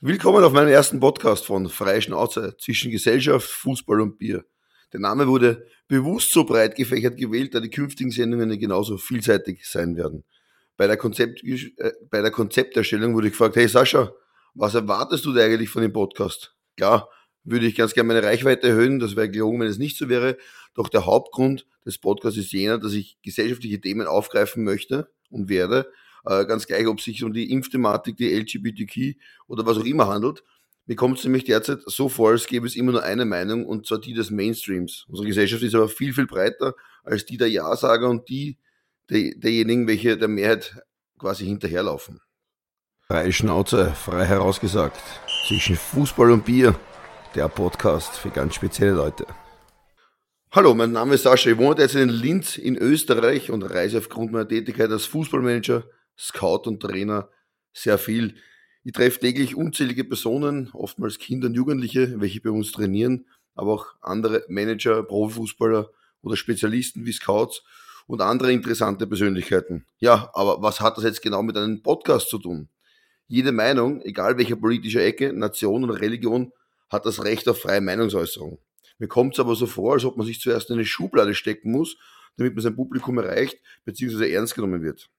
Willkommen auf meinem ersten Podcast von Freie Schnauze zwischen Gesellschaft, Fußball und Bier. Der Name wurde bewusst so breit gefächert gewählt, da die künftigen Sendungen genauso vielseitig sein werden. Bei der, Konzept, äh, bei der Konzepterstellung wurde ich gefragt, hey Sascha, was erwartest du eigentlich von dem Podcast? Klar, würde ich ganz gerne meine Reichweite erhöhen, das wäre gelogen, wenn es nicht so wäre. Doch der Hauptgrund des Podcasts ist jener, dass ich gesellschaftliche Themen aufgreifen möchte und werde, ganz gleich, ob es sich um die Impfthematik, die LGBTQ oder was auch immer handelt. Mir kommt es nämlich derzeit so vor, als gäbe es immer nur eine Meinung und zwar die des Mainstreams. Unsere Gesellschaft ist aber viel, viel breiter als die der Ja-Sager und die der, derjenigen, welche der Mehrheit quasi hinterherlaufen. Freie Schnauze, frei herausgesagt. Zwischen Fußball und Bier, der Podcast für ganz spezielle Leute. Hallo, mein Name ist Sascha. Ich wohne derzeit in Linz in Österreich und reise aufgrund meiner Tätigkeit als Fußballmanager Scout und Trainer sehr viel. Ich treffe täglich unzählige Personen, oftmals Kinder und Jugendliche, welche bei uns trainieren, aber auch andere Manager, Profifußballer oder Spezialisten wie Scouts und andere interessante Persönlichkeiten. Ja, aber was hat das jetzt genau mit einem Podcast zu tun? Jede Meinung, egal welcher politischer Ecke, Nation oder Religion, hat das Recht auf freie Meinungsäußerung. Mir kommt es aber so vor, als ob man sich zuerst in eine Schublade stecken muss, damit man sein Publikum erreicht bzw. ernst genommen wird.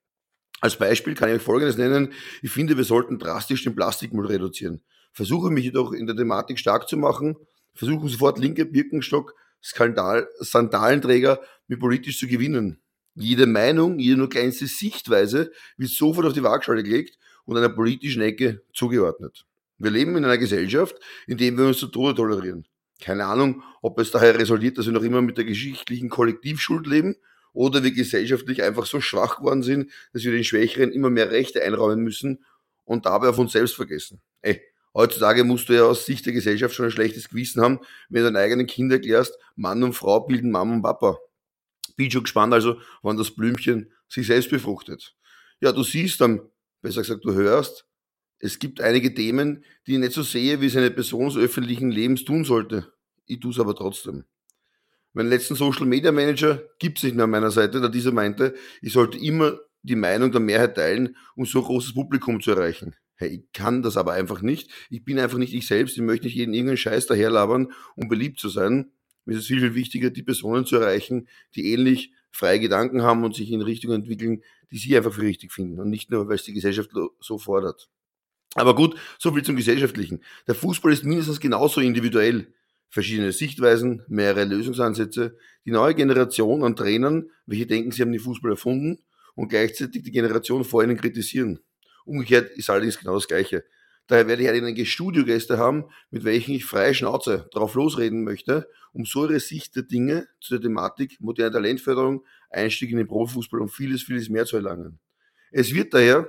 Als Beispiel kann ich euch Folgendes nennen. Ich finde, wir sollten drastisch den Plastikmüll reduzieren. Versuche mich jedoch in der Thematik stark zu machen, versuchen sofort linke Birkenstock, Skandal, Sandalenträger mit politisch zu gewinnen. Jede Meinung, jede nur kleinste Sichtweise wird sofort auf die Waagschale gelegt und einer politischen Ecke zugeordnet. Wir leben in einer Gesellschaft, in der wir uns zu Tode tolerieren. Keine Ahnung, ob es daher resultiert, dass wir noch immer mit der geschichtlichen Kollektivschuld leben oder wir gesellschaftlich einfach so schwach geworden sind, dass wir den Schwächeren immer mehr Rechte einräumen müssen und dabei auf uns selbst vergessen. Ey, heutzutage musst du ja aus Sicht der Gesellschaft schon ein schlechtes Gewissen haben, wenn du deinen eigenen Kind erklärst, Mann und Frau bilden Mama und Papa. Bin schon gespannt also, wann das Blümchen sich selbst befruchtet. Ja, du siehst dann, besser gesagt, du hörst, es gibt einige Themen, die ich nicht so sehe, wie es eine Person des öffentlichen Lebens tun sollte. Ich tue es aber trotzdem. Mein letzten Social Media Manager gibt es nicht mehr an meiner Seite, da dieser meinte, ich sollte immer die Meinung der Mehrheit teilen, um so ein großes Publikum zu erreichen. Hey, ich kann das aber einfach nicht. Ich bin einfach nicht ich selbst. Ich möchte nicht jeden irgendeinen Scheiß daherlabern, um beliebt zu sein. Mir ist es viel, viel wichtiger, die Personen zu erreichen, die ähnlich freie Gedanken haben und sich in Richtungen entwickeln, die sie einfach für richtig finden und nicht nur, weil es die Gesellschaft so fordert. Aber gut, so viel zum Gesellschaftlichen. Der Fußball ist mindestens genauso individuell verschiedene Sichtweisen, mehrere Lösungsansätze, die neue Generation an Trainern, welche denken, sie haben den Fußball erfunden und gleichzeitig die Generation vor ihnen kritisieren. Umgekehrt ist allerdings genau das Gleiche. Daher werde ich einige Studiogäste haben, mit welchen ich freie Schnauze drauf losreden möchte, um so ihre Sicht der Dinge zu der Thematik moderne Talentförderung, Einstieg in den Profifußball und vieles, vieles mehr zu erlangen. Es wird daher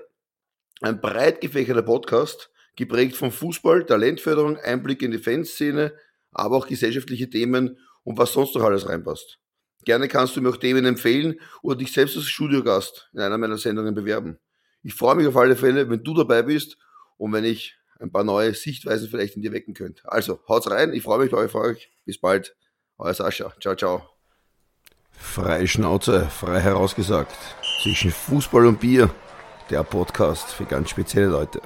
ein breit gefächerter Podcast, geprägt vom Fußball, Talentförderung, Einblick in die Fanszene, aber auch gesellschaftliche Themen und was sonst noch alles reinpasst. Gerne kannst du mir auch Themen empfehlen oder dich selbst als Studiogast in einer meiner Sendungen bewerben. Ich freue mich auf alle Fälle, wenn du dabei bist und wenn ich ein paar neue Sichtweisen vielleicht in dir wecken könnte. Also, haut's rein, ich freue mich auf euch. Bis bald. Euer Sascha. Ciao, ciao. Freie Schnauze, frei herausgesagt. Zwischen Fußball und Bier, der Podcast für ganz spezielle Leute.